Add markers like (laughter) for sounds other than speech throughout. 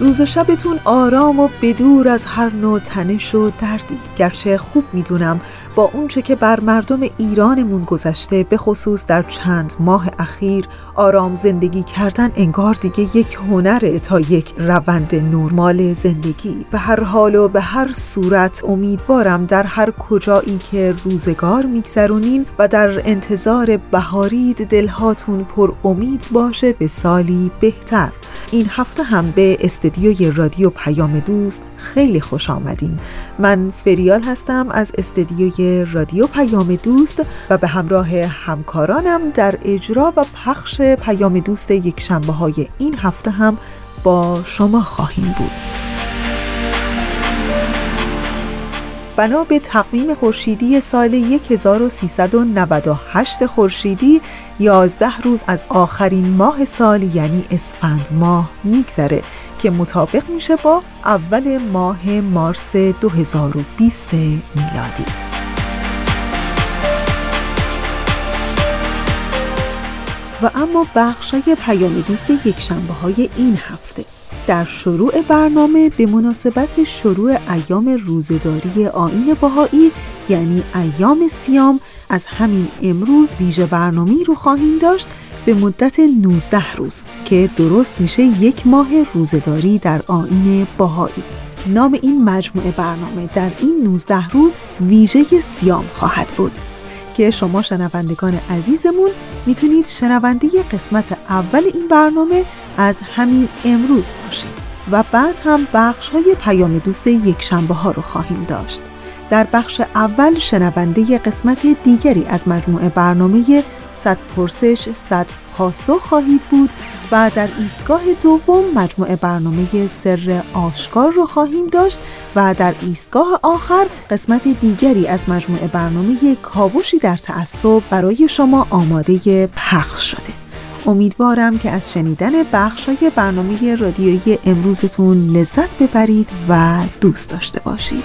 روز و شبتون آرام و بدور از هر نوع تنش و دردی. گرچه خوب می‌دونم با اونچه که بر مردم ایرانمون گذشته به خصوص در چند ماه اخیر آرام زندگی کردن انگار دیگه یک هنره تا یک روند نرمال زندگی. به هر حال و به هر صورت امیدوارم در هر کجایی که روزگار میگذرونین و در انتظار بهارید دلهاتون پر امید باشه به سالی بهتر. این هفته هم به استدیوی رادیو پیام دوست خیلی خوش آمدین. من فریال هستم از استدیوی رادیو پیام دوست و به همراه همکارانم در اجرا و پخش پیام دوست یک شنبه های این هفته هم با شما خواهیم بود. بنا به تقویم خورشیدی سال 1398 خورشیدی 11 روز از آخرین ماه سال یعنی اسفند ماه میگذره. که مطابق میشه با اول ماه مارس 2020 میلادی. و اما بخشای پیام دوست یک شنبه های این هفته. در شروع برنامه به مناسبت شروع ایام روزداری آین بهایی یعنی ایام سیام از همین امروز ویژه برنامه رو خواهیم داشت به مدت 19 روز که درست میشه یک ماه روزداری در آین بهایی. نام این مجموعه برنامه در این 19 روز ویژه سیام خواهد بود که شما شنوندگان عزیزمون می‌تونید شنونده قسمت اول این برنامه از همین امروز باشید و بعد هم بخش های پیام دوست یک شنبه ها رو خواهیم داشت. در بخش اول شنونده قسمت دیگری از مجموعه برنامه صد پرسش صد پاسخ خواهید بود و در ایستگاه دوم مجموعه برنامه سر آشکار رو خواهیم داشت و در ایستگاه آخر قسمت دیگری از مجموعه برنامه کاوشی در تعصب برای شما آماده پخش شده. امیدوارم که از شنیدن بخشای برنامه رادیویی امروزتون لذت ببرید و دوست داشته باشید.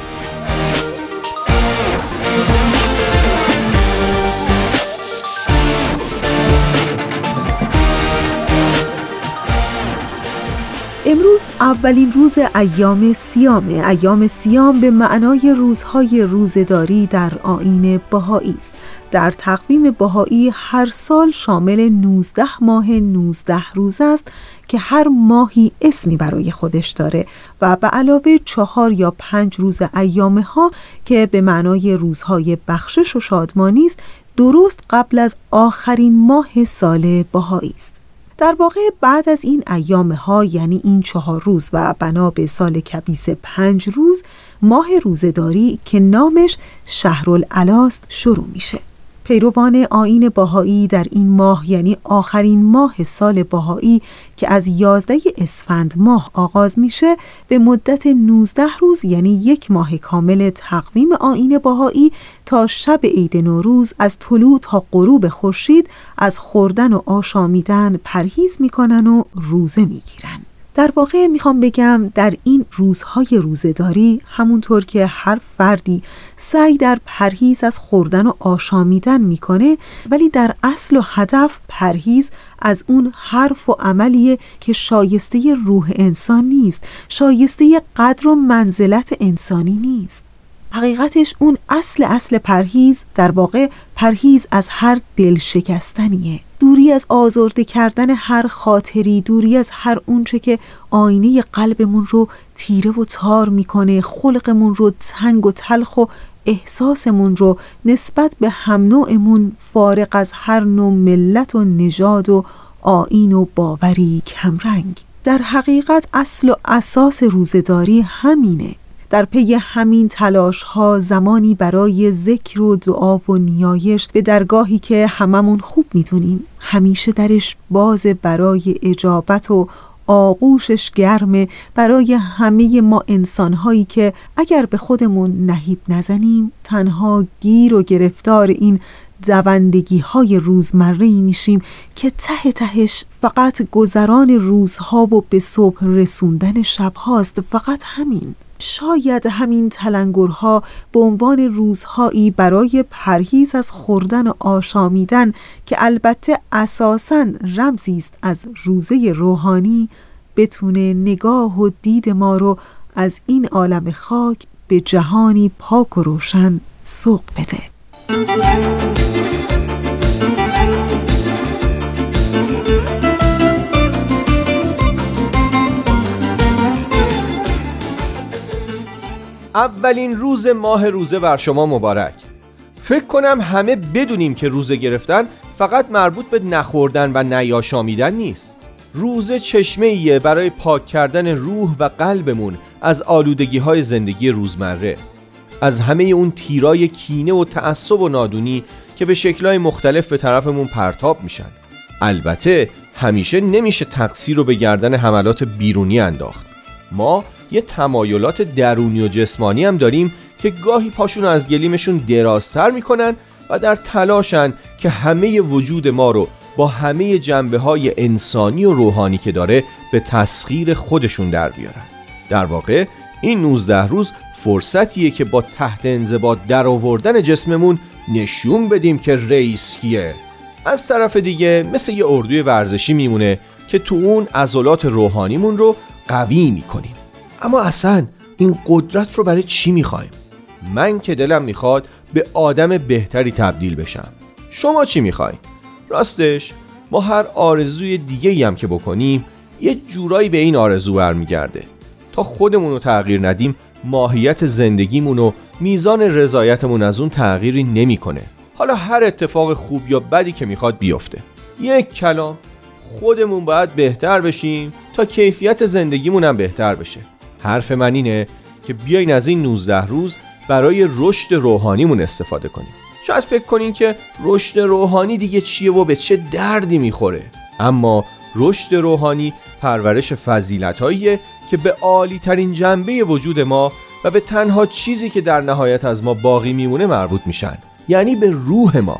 اولین روز ایام سیامه ایام سیام به معنای روزهای روزداری در آین بهایی است. در تقویم بهایی هر سال شامل 19 ماه 19 روز است که هر ماهی اسمی برای خودش داره و به علاوه چهار یا پنج روز ایامه ها که به معنای روزهای بخشش و شادمانی است درست قبل از آخرین ماه سال بهایی است. در واقع بعد از این ایام ها یعنی این چهار روز و بنا به سال کبیس پنج روز ماه روزداری که نامش شهرالعلاست شروع میشه. پیروان آین باهایی در این ماه یعنی آخرین ماه سال باهایی که از 11 اسفند ماه آغاز میشه به مدت 19 روز یعنی یک ماه کامل تقویم آین باهایی تا شب عید نوروز از طلوع تا غروب خورشید از خوردن و آشامیدن پرهیز می‌کنن و روزه می‌گیرن. در واقع می‌خوام بگم در این روزهای روزداری همونطور که هر فردی سعی در پرهیز از خوردن و آشامیدن می‌کنه ولی در اصل و هدف پرهیز از اون حرف و عملیه که شایسته روح انسان نیست شایسته قدر و منزلت انسانی نیست. حقیقتش اون اصل اصل پرهیز در واقع پرهیز از هر دل شکستنیه دوری از آزرده کردن هر خاطری دوری از هر اونچه که آینه قلبمون رو تیره و تار می‌کنه خلقمون رو تنگ و تلخ و احساسمون رو نسبت به هم نوعمون فارق از هر نوع ملت و نژاد و آین و باوری کمرنگ. در حقیقت اصل و اساس روزداری همینه. در پی همین تلاش ها زمانی برای ذکر و دعا و نیایش به درگاهی که هممون خوب می‌دونیم. همیشه درش باز برای اجابت و آغوشش گرمه برای همه ما انسانهایی که اگر به خودمون نهیب نزنیم تنها گیر و گرفتار این دوندگی های روزمره میشیم که ته تهش فقط گذران روزها و به صبح رسوندن شبهاست. فقط همین. شاید همین تلنگرها به عنوان روزهایی برای پرهیز از خوردن و آشامیدن که البته اساساً رمزی است از روزه روحانی بتونه نگاه و دید ما رو از این عالم خاک به جهانی پاک و روشن سوق بده. اولین روز ماه روزه بر شما مبارک. فکر کنم همه بدونیم که روزه گرفتن فقط مربوط به نخوردن و نیاشامیدن نیست. روزه چشمه ایه برای پاک کردن روح و قلبمون از آلودگی های زندگی روزمره. از همه اون تیرای کینه و تعصب و نادونی که به شکلهای مختلف به طرفمون پرتاب میشن. البته همیشه نمیشه تقصیر رو به گردن حملات بیرونی انداخت. ما یه تمایلات درونی و جسمانی هم داریم که گاهی پاشون از گلیمشون درازتر می‌کنن و در تلاشن که همه وجود ما رو با همه جنبه های انسانی و روحانی که داره به تسخیر خودشون در بیارن. در واقع این 19 روز فرصتیه که با تحت انضباط در آوردن جسممون نشون بدیم که رئیس کیه. از طرف دیگه مثل یه اردوی ورزشی میمونه که تو اون عضلات روحانیمون رو قوی می‌کنیم. اما اصلا این قدرت رو برای چی می‌خوایم؟ من که دلم می‌خواد به آدم بهتری تبدیل بشم شما چی می‌خوای؟ راستش ما هر آرزوی دیگه هم که بکنیم یه جورایی به این آرزو برمیگرده تا خودمون رو تغییر ندیم ماهیت زندگیمون و میزان رضایتمون از اون تغییری نمی‌کنه. حالا هر اتفاق خوب یا بدی که می‌خواد بیفته یک کلام خودمون باید بهتر بشیم تا کیفیت زندگیمون هم بهتر بشه حرف من اینه که بیاین از این 19 روز برای رشد روحانیمون استفاده کنیم. شاید فکر کنین که رشد روحانی دیگه چیه و به چه دردی می‌خوره. اما رشد روحانی پرورش فضیلتهاییه که به عالی ترین جنبه وجود ما و به تنها چیزی که در نهایت از ما باقی میمونه مربوط میشن. یعنی به روح ما.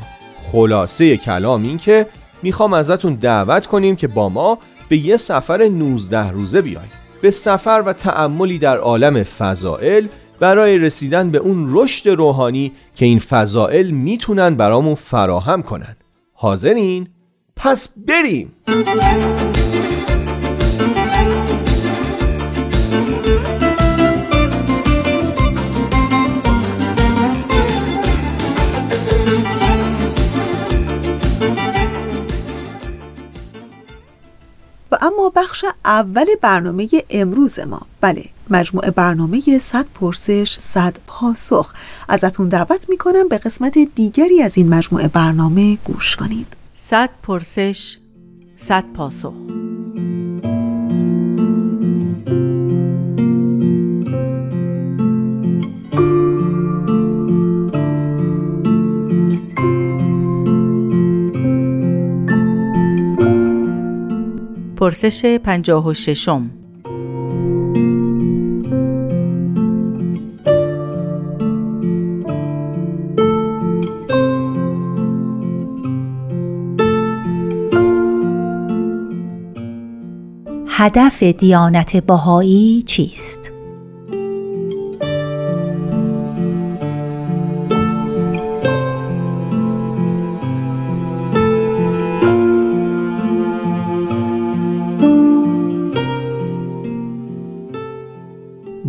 خلاصه کلام این که می‌خوام ازتون دعوت کنیم که با ما به یه سفر 19 روزه بیایم به سفر و تعملی در عالم فضائل برای رسیدن به اون رشد روحانی که این فضائل می‌تونن برامون فراهم کنن حاضرین؟ پس بریم! بخش اول برنامه امروز ما. بله مجموعه برنامه 100 پرسش 100 پاسخ. ازتون دعوت می‌کنم به قسمت دیگری از این مجموعه برنامه گوش کنید. 100 پرسش 100 پاسخ. پرسش پنجاه و ششم هدف دیانت باهایی چیست؟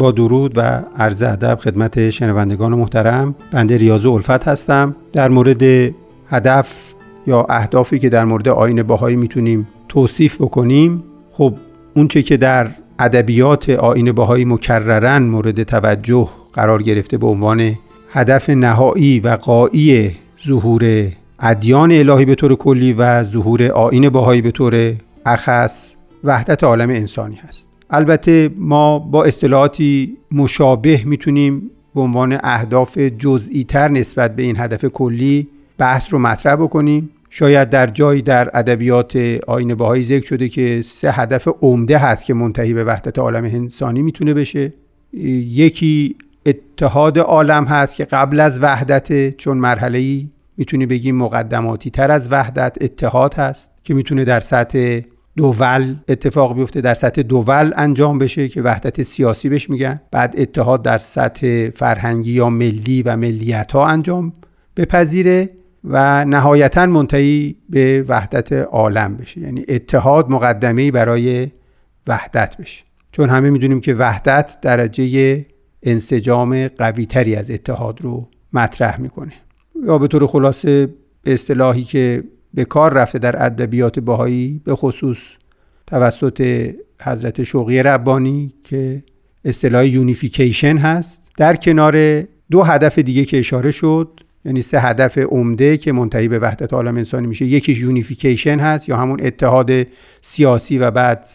با درود و عرض ادب خدمت شنوندگان محترم بنده ریاض الفت هستم. در مورد هدف یا اهدافی که در مورد آین باهایی می‌تونیم توصیف بکنیم خب اونچه که در ادبیات آین باهایی مکررن مورد توجه قرار گرفته به عنوان هدف نهایی و قایی ظهور ادیان الهی به طور کلی و ظهور آین باهایی به طور اخص وحدت عالم انسانی هست. البته ما با اصطلاحاتی مشابه می‌تونیم به عنوان اهداف جزئی تر نسبت به این هدف کلی بحث رو مطرح بکنیم. شاید در جایی در ادبیات آین باهایی ذکر شده که سه هدف عمده هست که منتهی به وحدت عالم انسانی می‌تونه بشه. یکی اتحاد عالم هست که قبل از وحدت چون مرحله ای می‌تونی بگیم مقدماتی تر از وحدت اتحاد هست که می‌تونه در سطح دول اتفاق بیفته در سطح دول انجام بشه که وحدت سیاسی بهش میگن. بعد اتحاد در سطح فرهنگی یا ملی و ملیت ها انجام بپذیره و نهایتا منتهی به وحدت عالم بشه. یعنی اتحاد مقدمه برای وحدت بشه. چون همه می‌دونیم که وحدت درجه انسجام قوی تری از اتحاد رو مطرح می‌کنه. یا به طور خلاصه به اصطلاحی که به کار رفته در ادبیات بهایی به خصوص توسط حضرت شوقی ربانی که اصطلاح unification هست. در کنار دو هدف دیگه که اشاره شد یعنی سه هدف عمده که منتهی به وحدت عالم انسانی میشه یکیش unification هست یا همون اتحاد سیاسی و بعد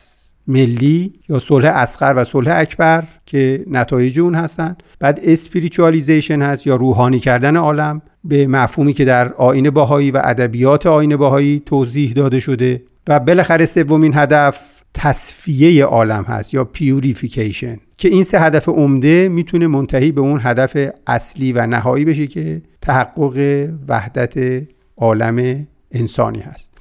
ملی یا صلح اصغر و صلح اکبر که نتایج اون هستن. بعد spiritualization هست یا روحانی کردن عالم. به مفهومی که در آیین بهایی و ادبیات آیین بهایی توضیح داده شده و بالاخره سومین هدف تصفیه عالم هست یا purification که این سه هدف عمده می‌تونه منتهی به اون هدف اصلی و نهایی بشه که تحقق وحدت عالم انسانی هست.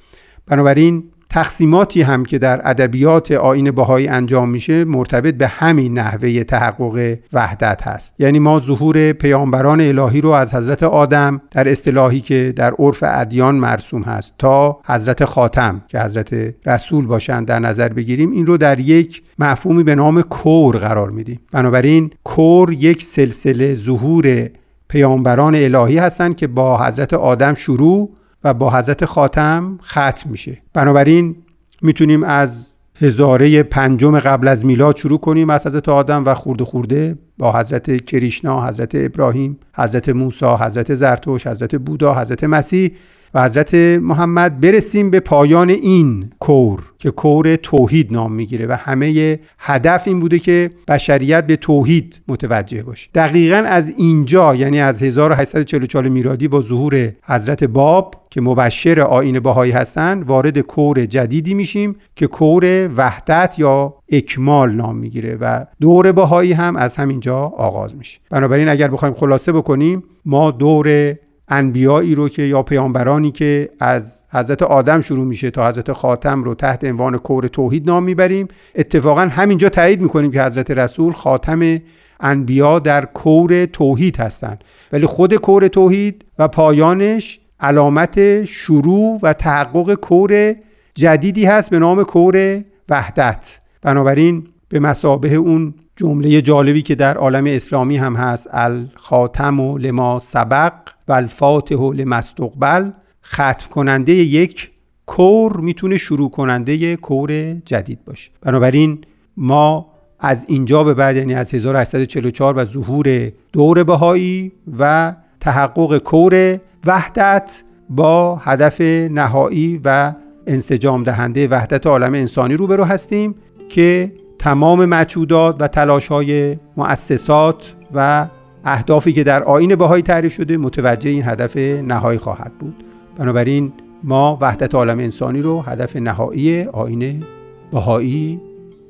بنابراین تقسیماتی هم که در ادبیات آین بهایی انجام میشه مرتبط به همین نحوه تحقق وحدت هست. یعنی ما ظهور پیامبران الهی رو از حضرت آدم در اصطلاحی که در عرف ادیان مرسوم هست تا حضرت خاتم که حضرت رسول باشند در نظر بگیریم این رو در یک مفهومی به نام کور قرار میدیم. بنابراین کور یک سلسله ظهور پیامبران الهی هستند که با حضرت آدم شروع و با حضرت خاتم ختم میشه. بنابراین می‌تونیم از هزاره پنجم قبل از میلاد شروع کنیم از حضرت آدم و خورده خورده با حضرت کریشنا، حضرت ابراهیم، حضرت موسی، حضرت زرتوش، حضرت بودا، حضرت مسیح و حضرت محمد برسیم به پایان این کور که کور توحید نام می‌گیره و همه هدف این بوده که بشریت به توحید متوجه باشه. دقیقا از اینجا یعنی از 1844 میلادی با ظهور حضرت باب که مبشر آین باهایی هستند وارد کور جدیدی میشیم که کور وحدت یا اکمال نام می‌گیره و دور باهایی هم از همینجا آغاز میشه. بنابراین اگر بخوایم خلاصه بکنیم ما دور انبیایی رو که یا پیامبرانی که از حضرت آدم شروع میشه تا حضرت خاتم رو تحت عنوان کور توحید نام می‌بریم اتفاقا همینجا تایید می‌کنیم که حضرت رسول خاتم انبیا در کور توحید هستند. ولی خود کور توحید و پایانش علامت شروع و تحقق کور جدیدی هست به نام کور وحدت. بنابراین به مسابه اون جمله جالبی که در عالم اسلامی هم هست الخاتم و لما سبق و الفاتح و لمستقبل ختم کننده یک کور می‌تونه شروع کننده کور جدید باشه. بنابراین ما از اینجا به بعد یعنی از 1844 و ظهور دور بهایی و تحقق کور وحدت با هدف نهایی و انسجام دهنده وحدت عالم انسانی روبرو هستیم که تمام مچودات و تلاش های مؤسسات و اهدافی که در آین بهایی تعریف شده متوجه این هدف نهایی خواهد بود. بنابراین ما وحدت عالم انسانی رو هدف نهایی آین بهایی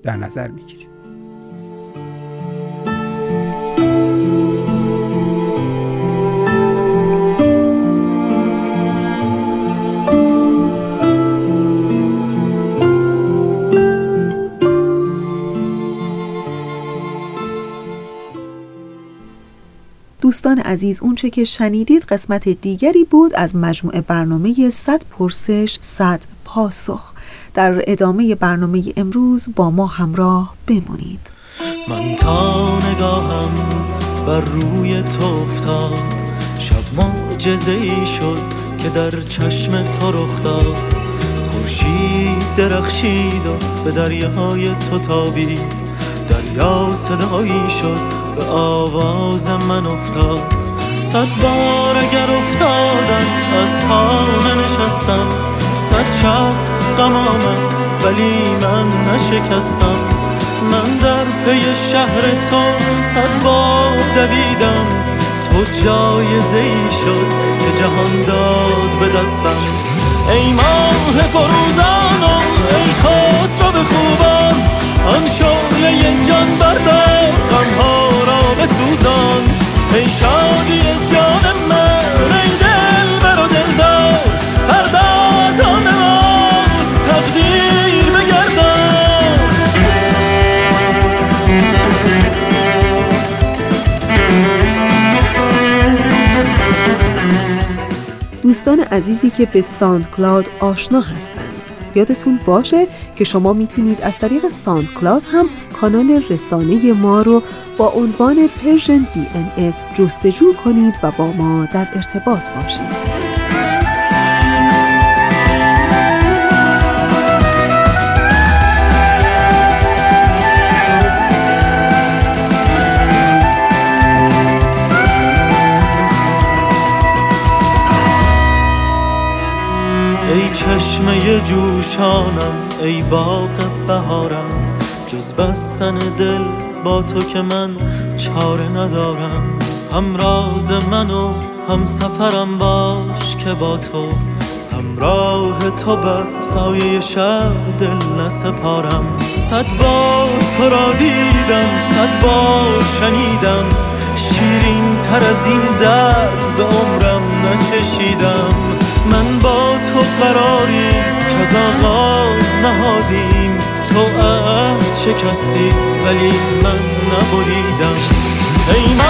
در نظر می‌گیریم. دوستان عزیز اونچه که شنیدید قسمت دیگری بود از مجموعه برنامه 100 پرسش 100 پاسخ. در ادامه برنامه امروز با ما همراه بمونید. من تا نگاهم بر روی تو افتاد. شب معجزه ای شد که در چشم تو رخ داد. خورشید درخشید و به دریاهای تو تابید. دریا صدایی شد به آواز من افتاد. صد بار اگر افتادم از پا ننشستم. صد شب غم ولی من نشکستم. من در پی شهر تو صد بار دویدم. تو جایزه ای شد که جهان داد به دستم. ای ماه فروزان و ای خسرو به خوبان. آن شعله جان بردار غمها را بسوزان. ای شادی جان من ای دل بر و دلدار. فردا از آن تقدیر بگردان. دوستان عزیزی که به SoundCloud آشنا هستند. یادتون باشه که شما می‌تونید از طریق SoundCloud هم کانال رسانه ما رو با عنوان Persian B جستجو کنید و با ما در ارتباط باشید. چشمه جوشانم ای باغ بهارم جز بستن دل با تو که من چاره ندارم. هم راز من و هم سفرم باش که با تو همراه تو بر سایه شب دل نسپارم. صد بار تو را دیدم صد بار شنیدم. شیرین تر از این درد به عمرم نچشیدم. من با تو قراریست که از آغاز نهادیم. تو عهد شکستی ولی من نبریدم. ای ماه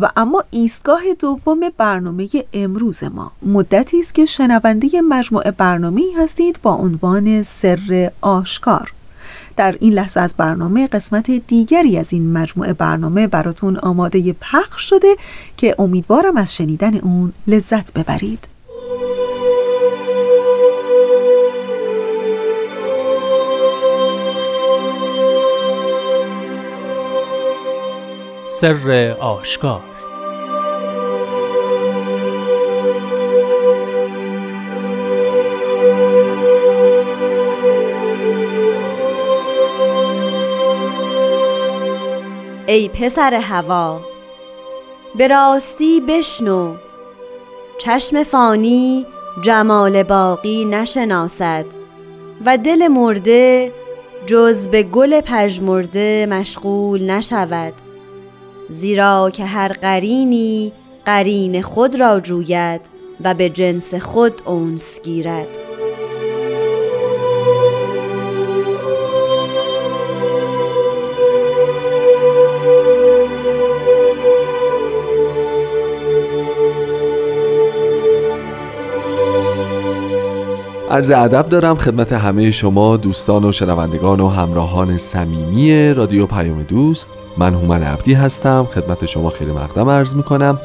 و اما ایستگاه دوم برنامه امروز ما. مدتی است که شنونده مجموعه برنامه هستید با عنوان سر آشکار. در این لحظه از برنامه قسمت دیگری از این مجموعه برنامه براتون آماده پخش شده که امیدوارم از شنیدن اون لذت ببرید. سر آشکار. ای پسر هوا به راستی بشنو. چشم فانی جمال باقی نشناسد و دل مرده جز به گل پژمرده مشغول نشود. زیرا که هر قرینی قرین خود را جوید و به جنس خود اونس گیرد. عرض ادب دارم خدمت همه شما دوستان و شنوندگان و همراهان صمیمی رادیو پیام دوست. من هومن عبدی هستم. خدمت شما خیلی مقدم عرض می‌کنم.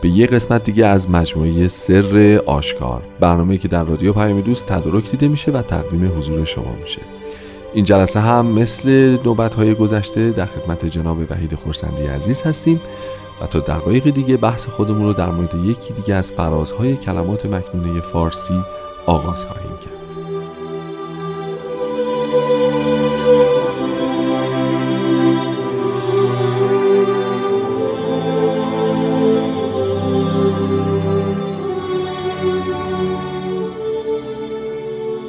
به یه قسمت دیگه از مجموعه سر آشکار. برنامه که در رادیو پیام دوست تدارک دیده میشه و تقدیم حضور شما میشه. این جلسه هم مثل نوبت های گذشته در خدمت جناب وحید خورسندی عزیز هستیم و تا دقایق دیگه بحث خودمون رو در مورد یکی دیگه از فرازهای کلمات مکنونه فارسی آغاز خواهیم.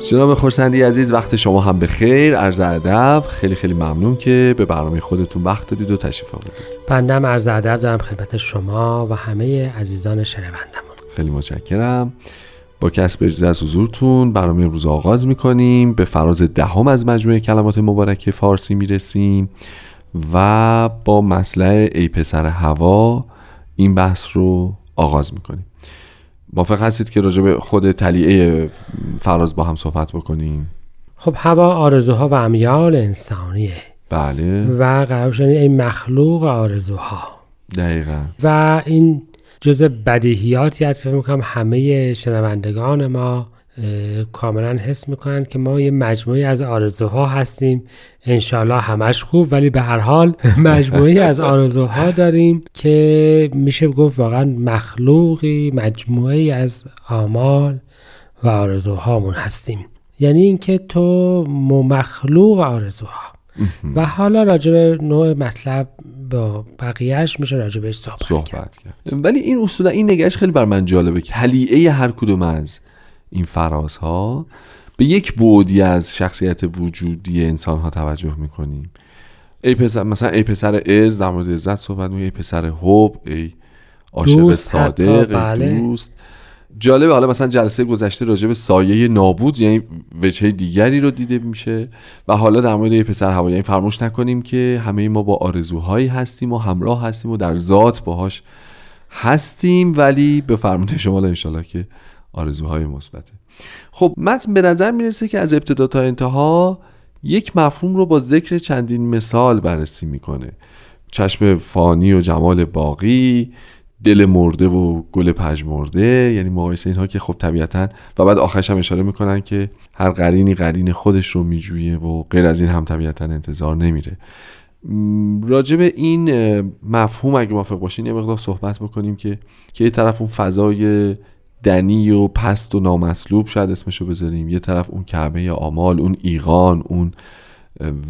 جناب خورسندی عزیز وقت شما هم به خیر عرض ادب. خیلی خیلی ممنون که به برنامه خودتون وقت دادید و تشریف آوردید. بندم عرض ادب دارم خدمت شما و همه عزیزان شنوندمون خیلی متشکرم. با کسب اجازه از حضورتون برنامه امروز آغاز می‌کنیم. به فراز دهم از مجموعه کلمات مبارکه فارسی می‌رسیم و با مسئله ای پسر هوا این بحث رو آغاز می‌کنیم. موافق هستید که راجع به خود تلیعه فراز با هم صحبت بکنیم؟ خب هوا آرزوها و امیال انسانیه. بله. و قرار شدن این مخلوق آرزوها. دقیقا. و این جز بدیهیاتی هست که می‌کنم همه شنوندگان ما کاملا حس می‌کنن که ما یه مجموعی از آرزوها هستیم. انشالله همش خوب ولی به هر حال (laughs) مجموعی از آرزوها داریم که میشه گفت واقعا مخلوقی مجموعی از آمال و آرزوهامون هستیم. یعنی اینکه تو مخلوق آرزوها. و حالا راجع به نوع مطلب با بقیهش میشه راجع بهش صحبت, صحبت کرد. ولی این اصولا این نگهش خیلی بر من جالبه که حلیعه هر کدوم از این فرازها. به یک بودی از شخصیت وجودی انسان ها توجه می‌کنیم. ای پسر مثلا ای پسر از در مورد عزت صحبت ای پسر حب ای عاشق صادق ای بله. دوست. جالبه حالا مثلا جلسه گذشته راجع به سایه نابود یعنی وجه دیگری رو دیده میشه. و حالا در مورد ای پسر هوا یعنی فراموش نکنیم که همه ما با آرزوهایی هستیم و همراه هستیم و در ذات باهاش هستیم. ولی به فرموده شما انشالله که آرزوهای مثبته. خب متن به نظر می‌رسه که از ابتدا تا انتها یک مفهوم رو با ذکر چندین مثال بررسی می‌کنه. چشم فانی و جمال باقی دل مرده و گل پژمرده یعنی مقایسه اینها که خب طبیعتا و بعد آخرش هم اشاره می‌کنن که هر قرینی قرین خودش رو میجویه و غیر از این هم طبیعتا انتظار نمیره. راجع به این مفهوم اگه موافق باشین یه مقدار صحبت بکنیم که که یه طرف اون فضای دنی و پست و نامطلوب شاید اسمشو بذاریم. یه طرف اون کعبه آمال اون ایقان اون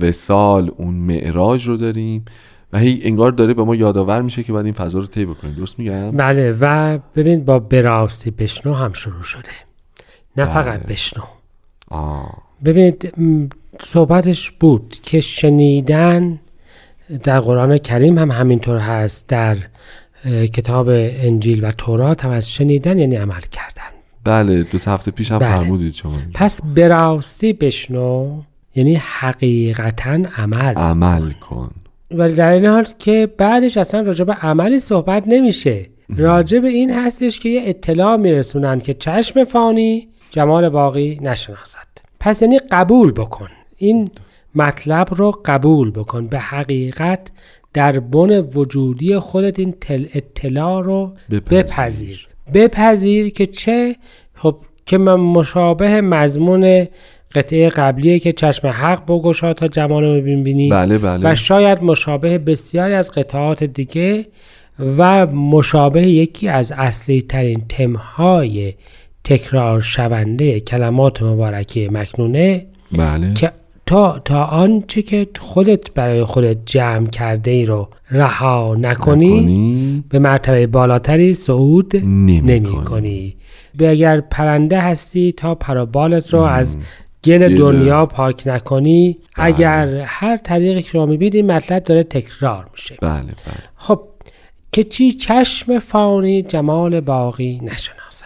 وسال اون معراج رو داریم و هی انگار داره به ما یادآور میشه که باید این فضا رو طی بکنیم. درست میگم؟ بله و ببین با براستی بشنو هم شروع شده. نه فقط بشنو. آه. ببینید صحبتش بود که شنیدن در قرآن کریم هم همینطور هست. در کتاب انجیل و تورات هم از شنیدن یعنی عمل کردن. بله دو هفته پیش هم بله. فرمودید شما. پس براستی بشنو یعنی حقیقتا عمل. عمل کن. ولی در این حال که بعدش اصلا راجع به عملی صحبت نمیشه. راجع به این هستش که یه اطلاع میرسونن که چشم فانی جمال باقی نشناسد. پس یعنی قبول بکن. این مطلب رو قبول بکن. به حقیقت در بن وجودی خودت این تل اطلاع رو بپذیر. بپذیر. بپذیر که چه؟ خب که من مشابه مضمون قطعه قبلیه که چشم حق بگشا تا جمال رو ببینی. بله بله. و شاید مشابه بسیاری از قطعات دیگه و مشابه یکی از اصلی ترین تمهای تکرار شونده کلمات مبارکه مکنونه بله. که تا تا آنچه که خودت برای خودت جمع کرده ای رو رها نکنی, نکنی. به مرتبه بالاتری صعود نمی نمی کنی. کنی به اگر پرنده هستی تا پرابالت رو از گل. دنیا پاک نکنی بله. اگر هر طریقی که شما می‌بینید این مطلب داره تکرار میشه بله بله خب که چی چشم فانی جمال باقی نشناسد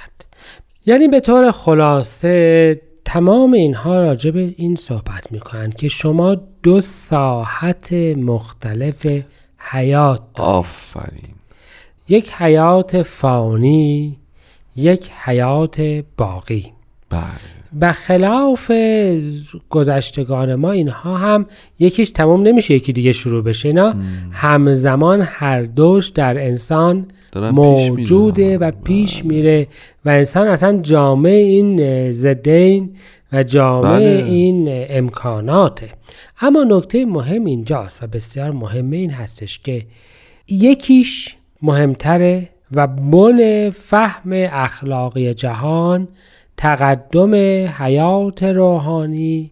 یعنی به طور خلاصه تمام اینها راجع به این صحبت می‌کنن که شما دو ساحت مختلف حیات دارید. آفرین. یک حیات فانی یک حیات باقی. بله. خلاف گذشتگان ما اینها هم یکیش تمام نمیشه یکی دیگه شروع بشه نه همزمان هر دوش در انسان پیش موجوده میرن. و پیش میره و انسان اصلا جامعه این زدین و جامعه بله. این امکاناته اما نکته مهم اینجاست و بسیار مهم این هستش که یکیش مهمتره و بن فهم اخلاقی جهان تقدم حیات روحانی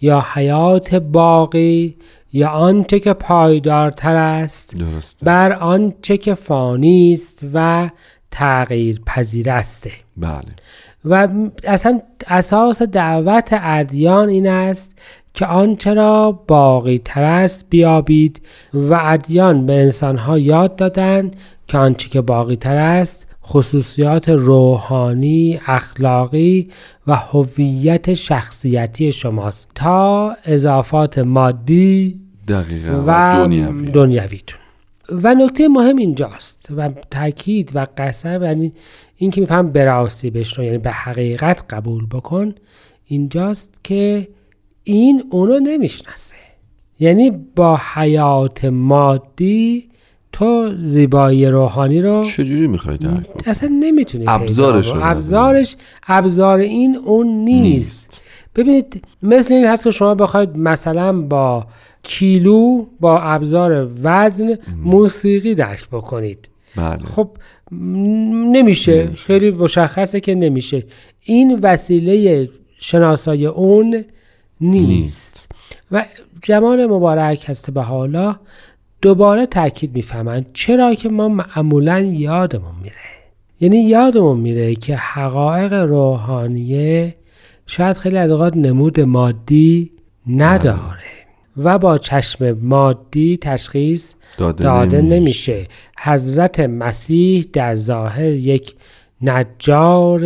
یا حیات باقی یا آنچه که پایدارتر است درسته. بر آنچه که فانی است و تغییر پذیر است. بله. و اصلا اساس دعوت ادیان این است که آنچه را باقی تر است بیابید و ادیان به انسانها یاد دادن که آنچه که باقی تر است خصوصیات روحانی، اخلاقی و هویت شخصیتی شماست. تا اضافات مادی دقیقا و, دنیوی دنیویتون و نکته مهم اینجاست و تاکید و قسم یعنی این که میفهم براستی بشنو یعنی به حقیقت قبول بکن اینجاست که این اونو نمی‌شناسه. یعنی با حیات مادی تو زیبایی روحانی رو چجوری می‌خوای درک؟ اصلا نمی‌تونی ابزارش ابزارش ابزار این اون نیست. نیست. ببینید مثل این هست که شما بخواید مثلا با کیلو با ابزار وزن موسیقی درک بکنید بله خب نمیشه. نمیشه. خیلی مشخصه که نمیشه این وسیله شناسای اون نیست, و جمال مبارک هست به حالا دوباره تاکید می‌فهمن چرا که ما معمولا یادمون میره یعنی یادمون میره که حقایق روحانیه شاید خیلی از اوقات نمود مادی نداره و با چشم مادی تشخیص داده, داده نمیشه. نمیشه حضرت مسیح در ظاهر یک نجار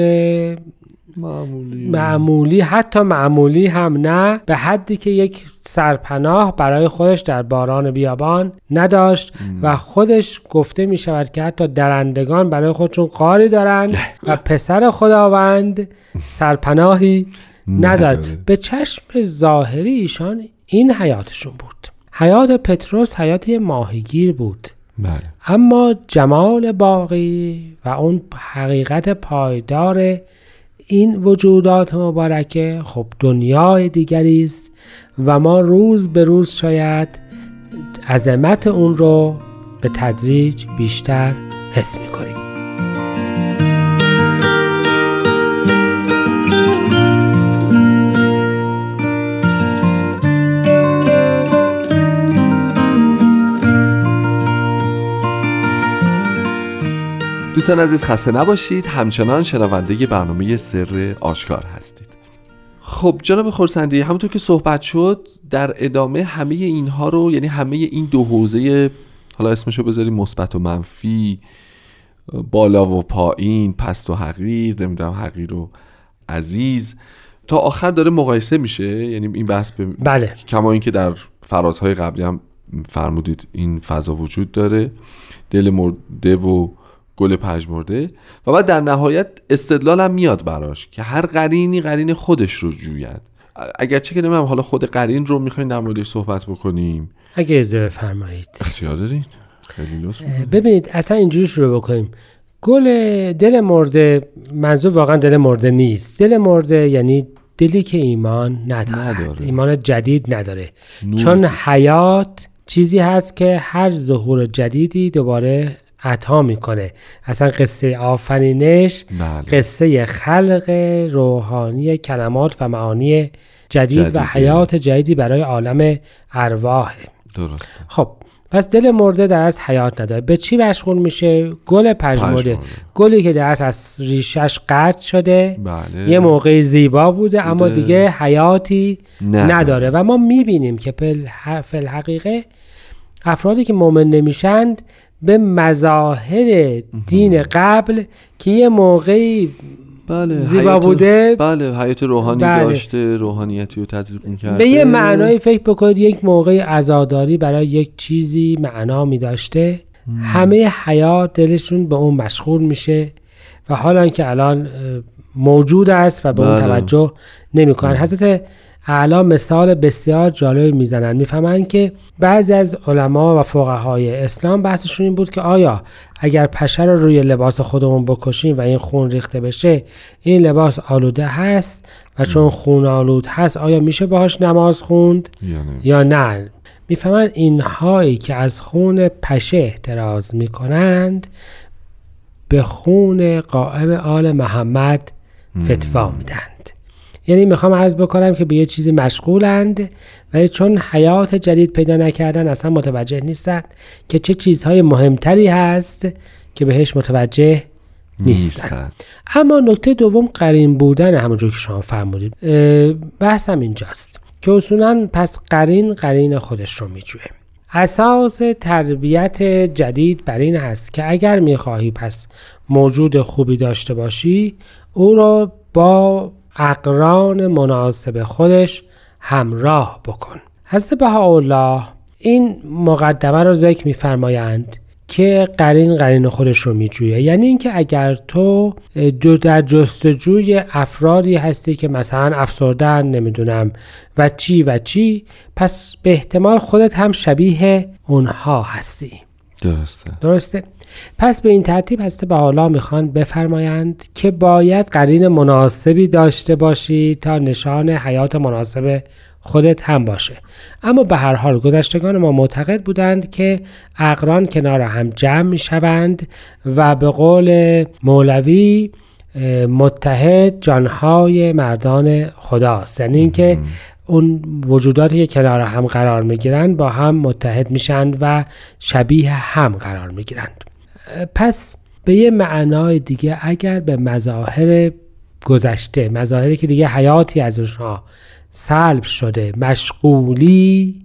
معمولی. معمولی حتی معمولی هم نه به حدی که یک سرپناه برای خودش در باران بیابان نداشت و خودش گفته می شود که حتی درندگان برای خودشون قاری دارند و پسر خداوند سرپناهی ندارد. به چشم ظاهری ایشان این حیاتشون بود. حیات پتروس حیات ماهیگیر بود. بله. اما جمال باقی و اون حقیقت پایدار این وجودات مبارکه خب دنیای دیگری است و ما روز به روز شاید عظمت اون رو به تدریج بیشتر حس می‌کنیم. دوستان عزیز خسته نباشید. همچنان شنونده برنامه سر آشکار هستید. خب جناب خورسندی همونطور که صحبت شد در ادامه همه اینها رو یعنی همه این دو حوزه حالا اسمشو بذاریم مثبت و منفی بالا و پایین پست و حقیر نمی‌دونم حقیر و عزیز تا آخر داره مقایسه میشه. یعنی این بحث به بله. کما اینکه در فرازهای قبلی هم فرمودید این فضا وجود داره. دل مرده و گل پژمرده و بعد در نهایت استدلال هم میاد براش که هر قرینی قرین خودش رو جوید. اگرچه که نمیم حالا خود قرین رو می‌خوایم در موردش صحبت بکنیم. اگه اجازه بفرمایید. اختیار دارید خیلی. ببینید اصلا اینجوری شروع بکنیم. گل دل مرده منظور واقعا دل مرده نیست. دل مرده یعنی دلی که ایمان ندارد. نداره. ایمان جدید نداره. نور. چون حیات چیزی هست که هر ظهور جدیدی دوباره عطا می‌کنه. اصلا قصه آفرینش بله. قصه خلق روحانی کلمات و معانی جدید و جدیده. حیات جدیدی برای عالم ارواحه درسته. خب پس دل مرده در از حیات نداره. به چی مشغول میشه؟ گل پژمرده. گلی که در از ریشش قطع شده بله. یه موقع زیبا بوده اما. دیگه حیاتی نه. نداره. و ما می‌بینیم که پل- ح- فی الحقیقه افرادی که مؤمن نمیشند به مظاهر دین قبل که یه موقعی بله زیبا بوده. بله حیات روحانی بله. داشته روحانیتی رو تزریق می‌کرده. به یه معنای فکر بکنید یک موقع عزاداری برای یک چیزی معنا می داشته همه حیات دلشون به اون مشغول میشه و حالا که الان موجود است و به اون بله. توجه نمی‌کنن. حضرت اعلی مثال بسیار جالب می‌زنن می‌فهمن که بعضی از علما و فقهای اسلام بحثشون این بود که آیا اگر پشه رو روی لباس خودمون بکشیم و این خون ریخته بشه این لباس آلوده هست و چون خون آلود هست آیا میشه باهاش نماز خوند؟ یا نه یا نه؟ می‌فهمند اینهایی که از خون پشه احتراز می‌کنند به خون قائم آل محمد فتوا میدند یعنی می‌خوام عرض بکنم که به یه چیزی مشغولند ولی چون حیات جدید پیدا نکردن اصلا متوجه نیستند که چه چیزهای مهمتری هست که بهش متوجه نیستن. نیستن. اما نکته دوم قرین بودن همونجور که شما فرمودید. بحثم اینجاست که اصولا پس قرین قرین خودش رو میجوه اساس تربیت جدید بر این هست که اگر می‌خواهی پس موجود خوبی داشته باشی او را با اقران مناسب خودش همراه بکن. حضرت بهاءالله این مقدمه رو ذکر میفرمایند که قرین قرین خودش رو میجویه. یعنی اینکه اگر تو جو در جستجوی افرادی هستی که مثلا افسردن نمی‌دونم و چی و چی پس به احتمال خودت هم شبیه اونها هستی. درسته. درسته؟ پس به این ترتیب هسته به حالا می‌خوان بفرمایند که باید قرین مناسبی داشته باشی تا نشان حیات مناسب خودت هم باشه. اما به هر حال گذشتگان ما معتقد بودند که اقران کنار هم جمع می شوند و به قول مولوی متحد جانهای مردان خداست یعنی اینکه اون وجوداتی که کنار هم قرار می گیرند با هم متحد میشند و شبیه هم قرار می گیرند پس به یه معنای دیگه اگر به مظاهر گذشته مظاهری که دیگه حیاتی از اونها سلب شده مشغولی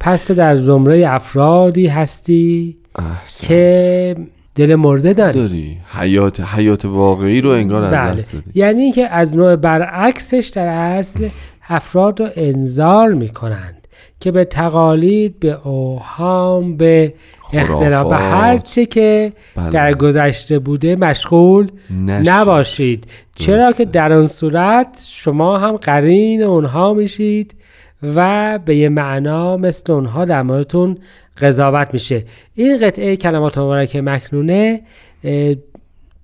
پس تو در زمره افرادی هستی احسنت. که دل مرده داری داری حیات حیات واقعی رو انگار از بله. دست دادی یعنی اینکه از نوع برعکسش در اصل افراد رو انذار می‌کنند که به تقالید به اوهام به اختلاف به هر چه که بله. در گذشته بوده مشغول نشید. نباشید چرا درسته. که در آن صورت شما هم قرین اونها میشید و به یه معنا مثل اونها در موردتون قضاوت میشه این قطعه کلمات مبارکه مکنونه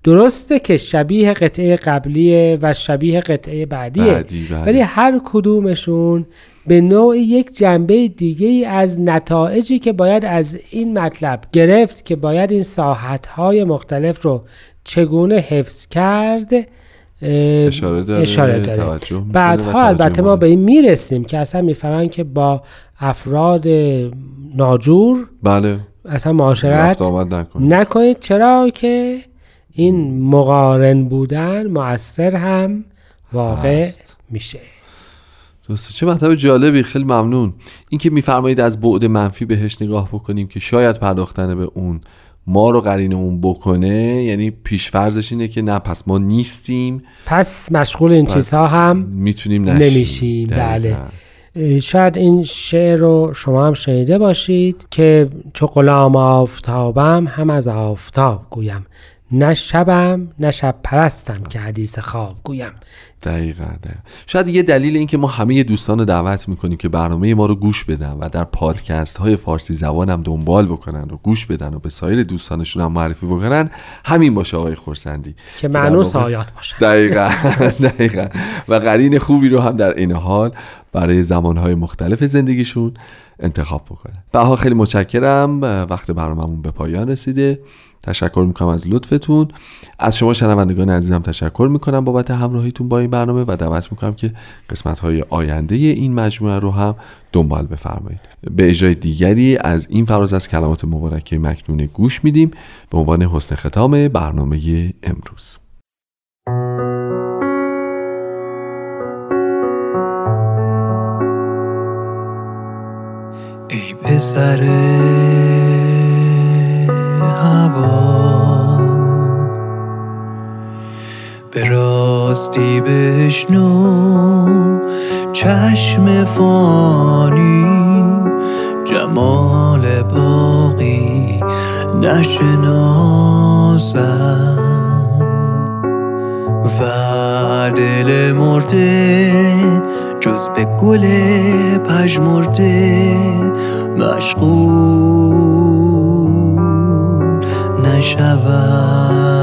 درسته که شبیه قطعه قبلیه و شبیه قطعه بعدیه بعدی، بله. ولی هر کدومشون به نوع یک جنبه دیگه ای از نتایجی که باید از این مطلب گرفت که باید این ساحتهای مختلف رو چگونه حفظ کرد اشاره داره، اشاره داره. بعدها البته ما. به این می‌رسیم که اصلا می‌فهمن که با افراد ناجور بله اصلا معاشرت نکنید چرا که این مقارن بودن مؤثر هم واقع هست. میشه درسته. چه مطلب جالبی. خیلی ممنون. اینکه میفرمایید از بعد منفی بهش نگاه بکنیم که شاید پرداختن به اون ما رو قرین اون بکنه یعنی پیشفرزش اینه که نه پس ما نیستیم. پس مشغول این چیزها هم می‌تونیم نشیم. نمیشیم. بله. شاید این شعر رو شما هم شنیده باشید که چو غلام آفتابم هم از آفتاب گویم. نه شبم نه شب پرستم که حدیث خواب گویم. دقیقا, دقیقا. شاید یه دلیل این که ما همه دوستان رو دعوت می‌کنیم که برنامه ما رو گوش بدن و در پادکست های فارسی زبان هم دنبال بکنن و گوش بدن و به سایر دوستانشون هم معرفی بکنن همین باشه آقای خورسندی. که معنوس واقع- آیات باشه دقیقا (laughs) دقیقا. و قرین خوبی رو هم در این حال برای زمانهای مختلف زندگیشون انتخاب بکنه بها خیلی متشکرم. وقت برنامهمون به پایان رسیده. تشکر می‌کنم از لطفتون. از شما شنوندگان عزیزم تشکر می‌کنم بابت همراهیتون با این برنامه و دعوت می‌کنم که قسمت های آینده این مجموعه رو هم دنبال بفرمایید. به اجرای دیگری از این فراز از کلمات مبارکه مکنونه گوش میدیم به عنوان حسن ختام برنامه امروز. ای پسر هوا به راستی بشنو چشم فانی. جمال باقی نشناسم. و دل مرده جز به گل پژمرده مشغول نشود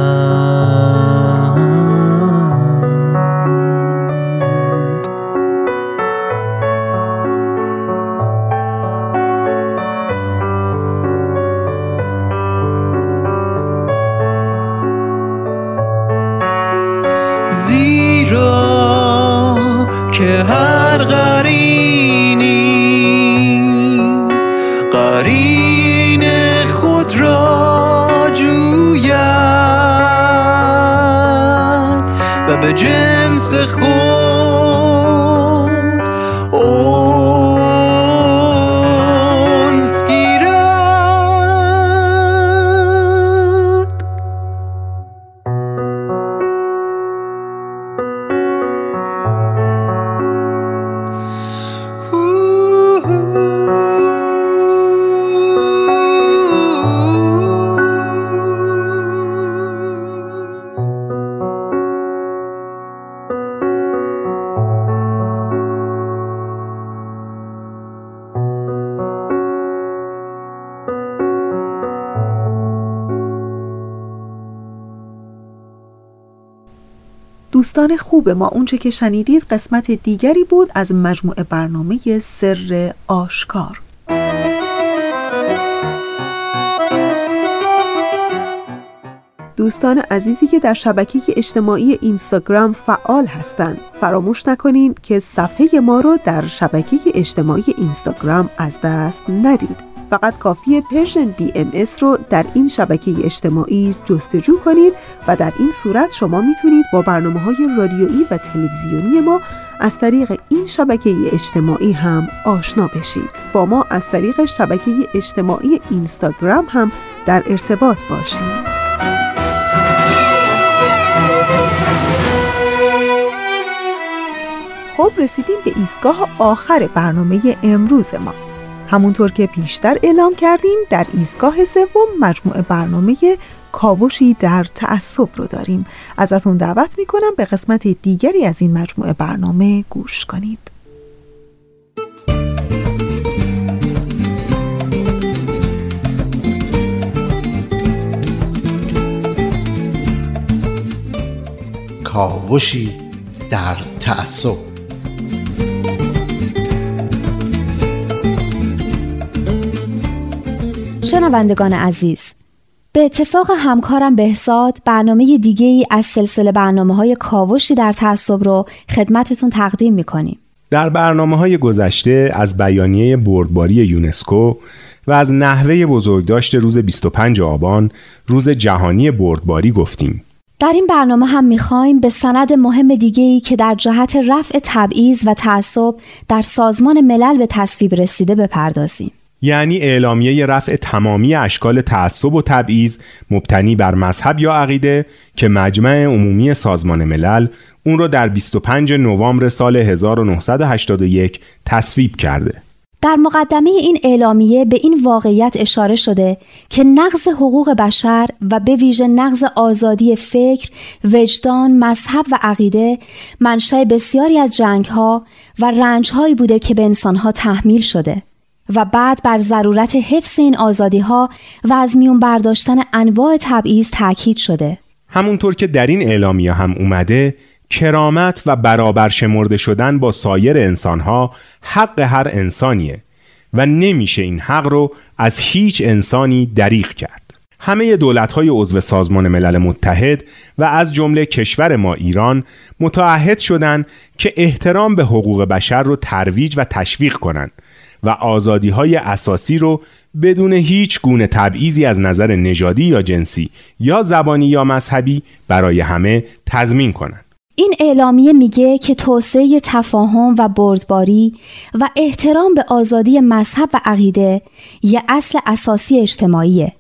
جنس دوستان خوب ما اونچه که شنیدید قسمت دیگری بود از مجموعه برنامه سر آشکار. دوستان عزیزی که در شبکه اجتماعی اینستاگرام فعال هستند فراموش نکنید که صفحه ما رو در شبکه اجتماعی اینستاگرام از دست ندید. فقط کافیه Persian BMS رو در این شبکه اجتماعی جستجو کنید و در این صورت شما می‌تونید با برنامه های رادیویی و تلویزیونی ما از طریق این شبکه اجتماعی هم آشنا بشید. با ما از طریق شبکه اجتماعی اینستاگرام هم در ارتباط باشید. خب رسیدیم به ایستگاه آخر برنامه امروز ما. همونطور که پیشتر اعلام کردیم در ایستگاه سوم مجموعه برنامه کاوشی در تعصب رو داریم. ازتون دعوت می‌کنم به قسمت دیگری از این مجموعه برنامه گوش کنید. کاوشی در تعصب شنوندگان عزیز به اتفاق همکارم بهزاد برنامه دیگه ای از سلسله برنامه های کاوشی در تعصب رو خدمتتون تقدیم می‌کنیم. در برنامه های گذشته از بیانیه بردباری یونسکو و از نحوه بزرگداشت روز 25 آبان روز جهانی بردباری گفتیم. در این برنامه هم می‌خوایم به سند مهم دیگه ای که در جهت رفع تبعیض و تعصب در سازمان ملل به تصویب رسیده بپردازیم. یعنی اعلامیه رفع تمامی اشکال تعصب و تبعیض مبتنی بر مذهب یا عقیده که مجمع عمومی سازمان ملل اون رو در 25 نوامبر سال 1981 تصویب کرده. در مقدمه این اعلامیه به این واقعیت اشاره شده که نقض حقوق بشر و به ویژه نقض آزادی فکر، وجدان، مذهب و عقیده منشأ بسیاری از جنگها و رنجهایی بوده که به انسانها تحمیل شده. و بعد بر ضرورت حفظ این آزادی ها و از میون برداشتن انواع تبعیض تاکید شده. همونطور که در این اعلامیه هم اومده کرامت و برابر شمرده شدن با سایر انسانها حق هر انسانیه و نمیشه این حق رو از هیچ انسانی دریغ کرد. همه های عضو سازمان ملل متحد و از جمله کشور ما ایران متعهد شدند که احترام به حقوق بشر رو ترویج و تشویق کنند و آزادی های اساسی رو بدون هیچ گونه تبعیضی از نظر نژادی یا جنسی یا زبانی یا مذهبی برای همه تضمین کنند. این اعلامیه میگه که توسعه تفاهم و بردباری و احترام به آزادی مذهب و عقیده یه اصل اساسی اجتماعیه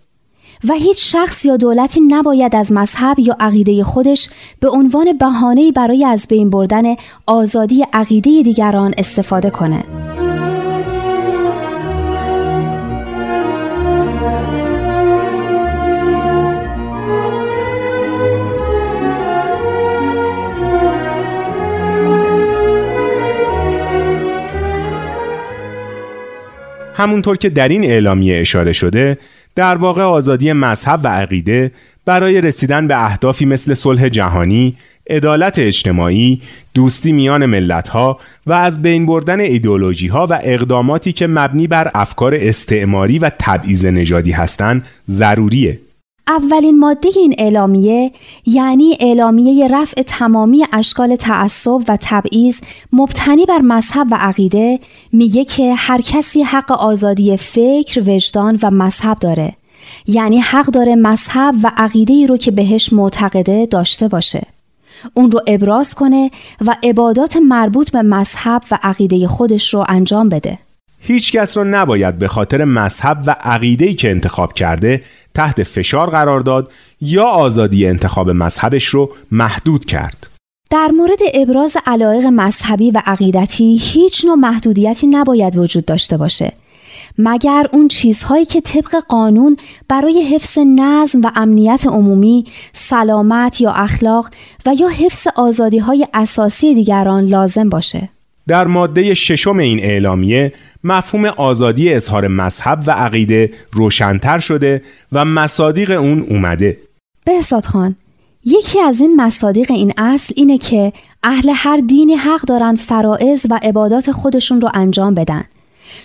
و هیچ شخص یا دولتی نباید از مذهب یا عقیده خودش به عنوان بهانه‌ای برای از بین بردن آزادی عقیده دیگران استفاده کنه. همونطور که در این اعلامیه اشاره شده در واقع آزادی مذهب و عقیده برای رسیدن به اهدافی مثل صلح جهانی، عدالت اجتماعی، دوستی میان ملتها و از بین بردن ایدولوژی ها و اقداماتی که مبنی بر افکار استعماری و تبعیض نژادی هستند ضروریه. اولین ماده این اعلامیه یعنی اعلامیه رفع تمامی اشکال تعصب و تبعیض مبتنی بر مذهب و عقیده میگه که هر کسی حق آزادی فکر، وجدان و مذهب داره. یعنی حق داره مذهب و عقیده ای رو که بهش معتقده داشته باشه. اون رو ابراز کنه و عبادات مربوط به مذهب و عقیده خودش رو انجام بده. هیچ کس رو نباید به خاطر مذهب و عقیده‌ای که انتخاب کرده تحت فشار قرار داد یا آزادی انتخاب مذهبش رو محدود کرد. در مورد ابراز علایق مذهبی و عقیدتی هیچ نوع محدودیتی نباید وجود داشته باشه مگر اون چیزهایی که طبق قانون برای حفظ نظم و امنیت عمومی، سلامت یا اخلاق و یا حفظ آزادی های اساسی دیگران لازم باشه. در ماده ششم این اعلامیه مفهوم آزادی اظهار مذهب و عقیده روشنتر شده و مصادیق اون اومده بهزاد خان یکی از این مصادیق این اصل اینه که اهل هر دینی حق دارن فرائض و عبادات خودشون رو انجام بدن.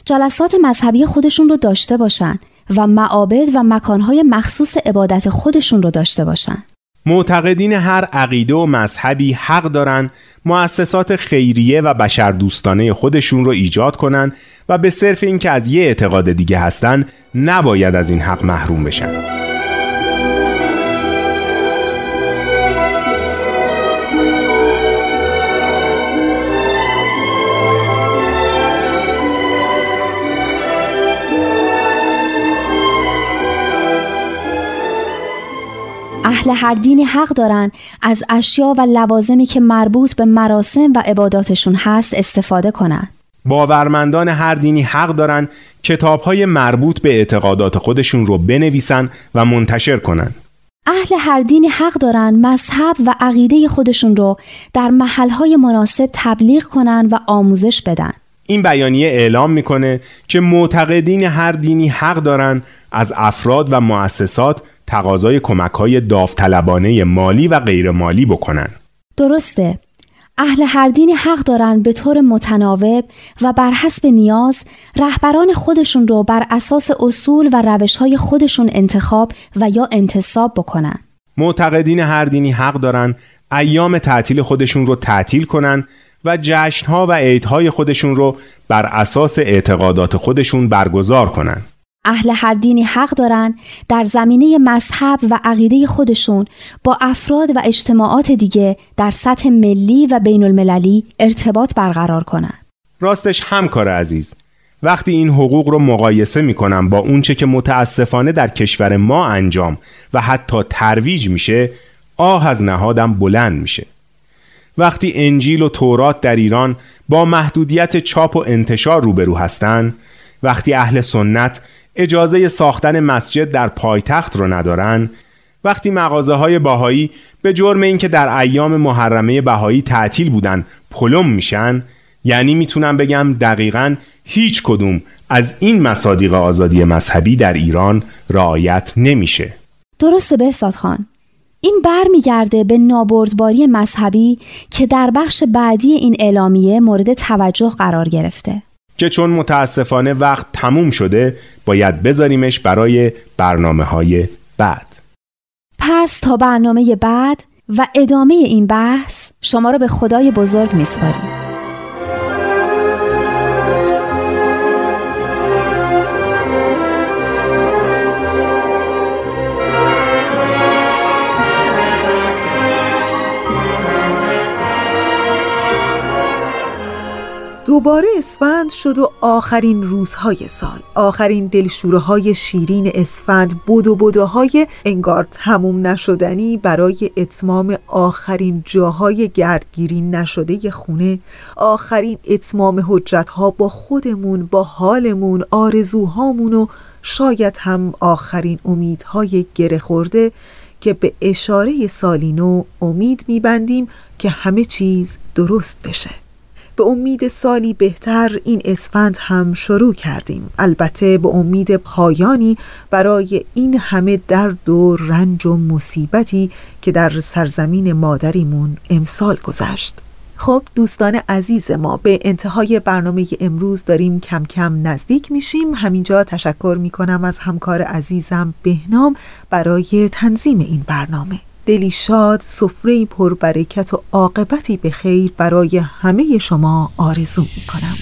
جلسات مذهبی خودشون رو داشته باشن و معابد و مکانهای مخصوص عبادت خودشون رو داشته باشن. معتقدین هر عقیده و مذهبی حق دارن مؤسسات خیریه و بشردوستانه خودشون رو ایجاد کنن و به صرف اینکه از یه اعتقاد دیگه هستن نباید از این حق محروم بشن. اهل هر دینی حق دارن. از اشیا و لوازمی که مربوط به مراسم و عباداتشون هست استفاده کنن. باورمندان هر دینی حق دارن کتابهای مربوط به اعتقادات خودشون رو بنویسن و منتشر کنن. اهل هر دینی حق دارن مذهب و عقیده خودشون رو در محلهای مناسب تبلیغ کنن و آموزش بدن. این بیانیه اعلام می‌کنه که معتقدین هر دینی حق دارن از افراد و مؤسسات تقاضای کمک های داوطلبانه مالی و غیر مالی بکنن. درسته. اهل هر دینی حق دارن به طور متناوب و بر حسب نیاز رهبران خودشون رو بر اساس اصول و روش های خودشون انتخاب و یا انتصاب بکنن. معتقدین هر دینی حق دارن ایام تعطیل خودشون رو تعطیل کنن و جشنها و عیدهای خودشون رو بر اساس اعتقادات خودشون برگزار کنن. اهل هر دینی حق دارن در زمینه مذهب و عقیده خودشون با افراد و اجتماعات دیگه در سطح ملی و بین المللی ارتباط برقرار کنند. راستش همکار عزیز وقتی این حقوق رو مقایسه می‌کنم با اونچه که متاسفانه در کشور ما انجام و حتی ترویج میشه آه از نهادم بلند میشه وقتی انجیل و تورات در ایران با محدودیت چاپ و انتشار روبرو هستند وقتی اهل سنت اجازه ساختن مسجد در پایتخت رو ندارن. وقتی مغازه های باهایی به جرم اینکه در ایام محرمه بهایی تعطیل بودن پلم میشن یعنی می‌تونم بگم دقیقا هیچ کدوم از این مصادیق آزادی مذهبی در ایران رعایت نمیشه. درسته به خان. این برمیگرده به نابردباری مذهبی که در بخش بعدی این اعلامیه مورد توجه قرار گرفته. که چون متاسفانه وقت تموم شده باید بذاریمش برای برنامه های بعد. پس تا برنامه بعد و ادامه این بحث شما را به خدای بزرگ میسپاریم. دوباره اسفند شد و آخرین روزهای سال آخرین دلشوره های شیرین اسفند بودو بودوهای انگار تموم نشدنی برای اتمام آخرین جاهای گردگیری نشده خونه آخرین اتمام حجت ها با خودمون با حالمون آرزوهامون و شاید هم آخرین امیدهای گره خورده که به اشاره سالینو امید میبندیم که همه چیز درست بشه. به امید سالی بهتر این اسفند هم شروع کردیم. البته به امید پایانی برای این همه درد و رنج و مصیبتی که در سرزمین مادریمون امسال گذشت. خب دوستان عزیز ما به انتهای برنامه امروز داریم کم کم نزدیک میشیم. همینجا تشکر می‌کنم از همکار عزیزم بهنام برای تنظیم این برنامه. دلی شاد سفره پربرکت و عاقبتی به خیر برای همه شما آرزو می کنم